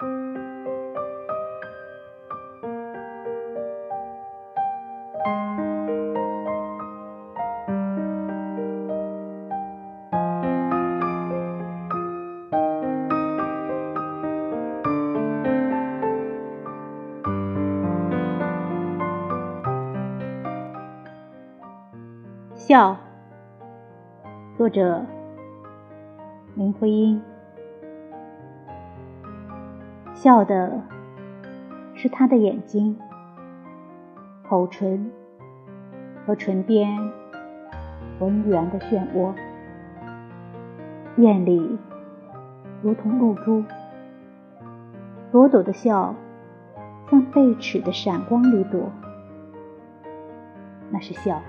笑，作者林徽因。笑的是他的眼睛、口唇和唇边浑圆的漩涡，艳丽如同露珠。朵朵的笑，像贝齿的闪光里躲，那是笑。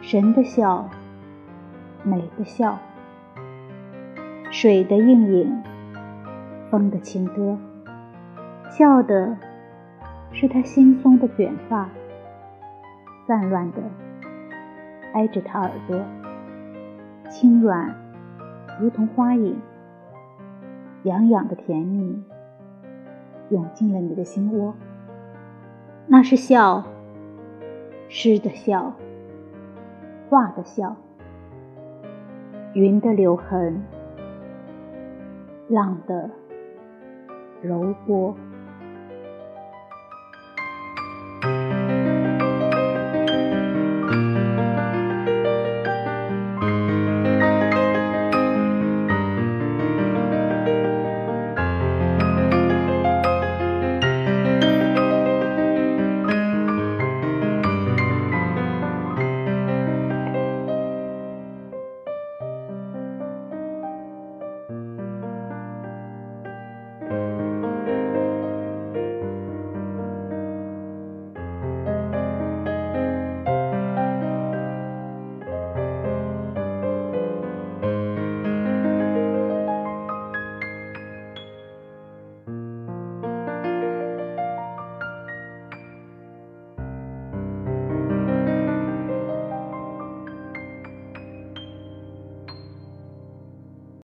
神的笑，美的笑，水的映影，风的情歌，笑的是他惺忪的卷发，散乱的挨着他耳朵，轻软如同花影，痒痒的甜蜜涌进了你的心窝。那是笑，诗的笑。画的笑，云的留痕，浪的柔波。